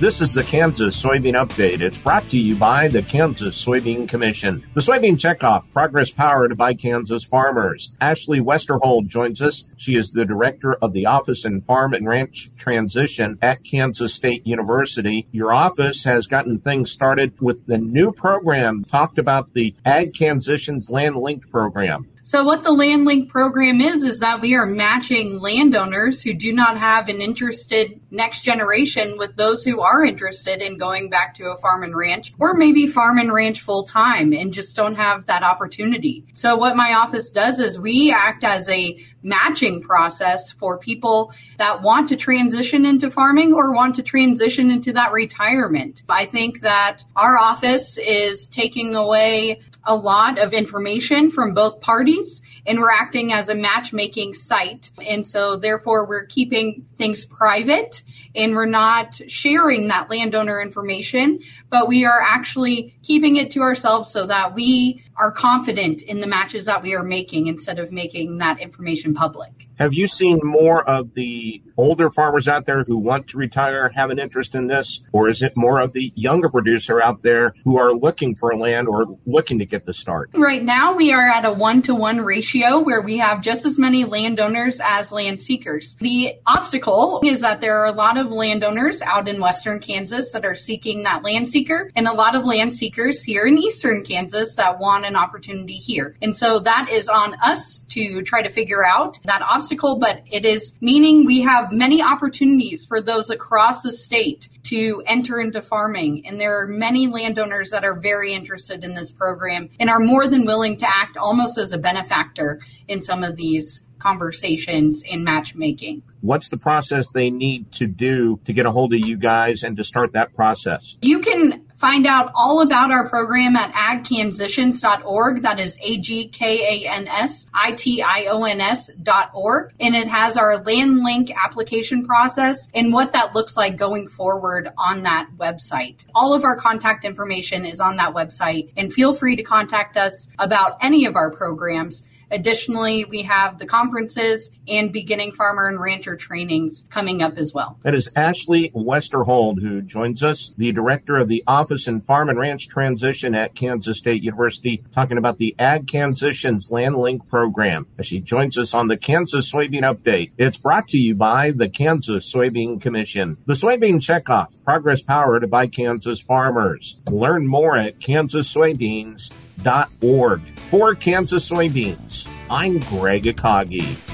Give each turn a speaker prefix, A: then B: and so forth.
A: This is the Kansas Soybean Update. It's brought to you by the Kansas Soybean Commission. The Soybean Checkoff, progress powered by Kansas farmers. Ashley Westerhold joins us. She is the director of the Office in Farm and Ranch Transition at Kansas State University. Your office has gotten things started with the new program, talked about the AgKansitions Land Link program.
B: So what the Land Link program is, is that we are matching landowners who do not have an interested next generation with those who are interested in going back to a farm and ranch or maybe farm and ranch full time and just don't have that opportunity. So what my office does is we act as a matching process for people that want to transition into farming or want to transition into that retirement. I think that our office is taking away a lot of information from both parties and we're acting as a matchmaking site. And so therefore we're keeping things private and we're not sharing that landowner information, but we are actually keeping it to ourselves so that we are confident in the matches that we are making instead of making that information public.
A: Have you seen more of the older farmers out there who want to retire have an interest in this? Or is it more of the younger producer out there who are looking for land or looking to get the start?
B: Right now, we are at a one to one ratio where we have just as many landowners as land seekers. The obstacle is that there are a lot of landowners out in western Kansas that are seeking that land seeker and a lot of land seekers here in eastern Kansas that want an opportunity here. And so that is on us to try to figure out that obstacle, but it is meaning we have many opportunities for those across the state to enter into farming. And there are many landowners that are very interested in this program and are more than willing to act almost as a benefactor in some of these conversations and matchmaking.
A: What's the process they need to do to get a hold of you guys and to start that process?
B: You can find out all about our program at agkansitions.org. That is A-G-K-A-N-S-I-T-I-O-N-S dot org. And it has our land link application process and what that looks like going forward on that website. All of our contact information is on that website and feel free to contact us about any of our programs. Additionally, we have the conferences and beginning farmer and rancher trainings coming up as well.
A: That is Ashley Westerhold, who joins us, the director of the Office in Farm and Ranch Transition at Kansas State University, talking about the AgKansitions Land Link program as she joins us on the Kansas Soybean Update. It's brought to you by the Kansas Soybean Commission. The Soybean Checkoff, progress powered by Kansas farmers. Learn more at kansassoybeans.org. For Kansas Soybeans, I'm Greg Akagi.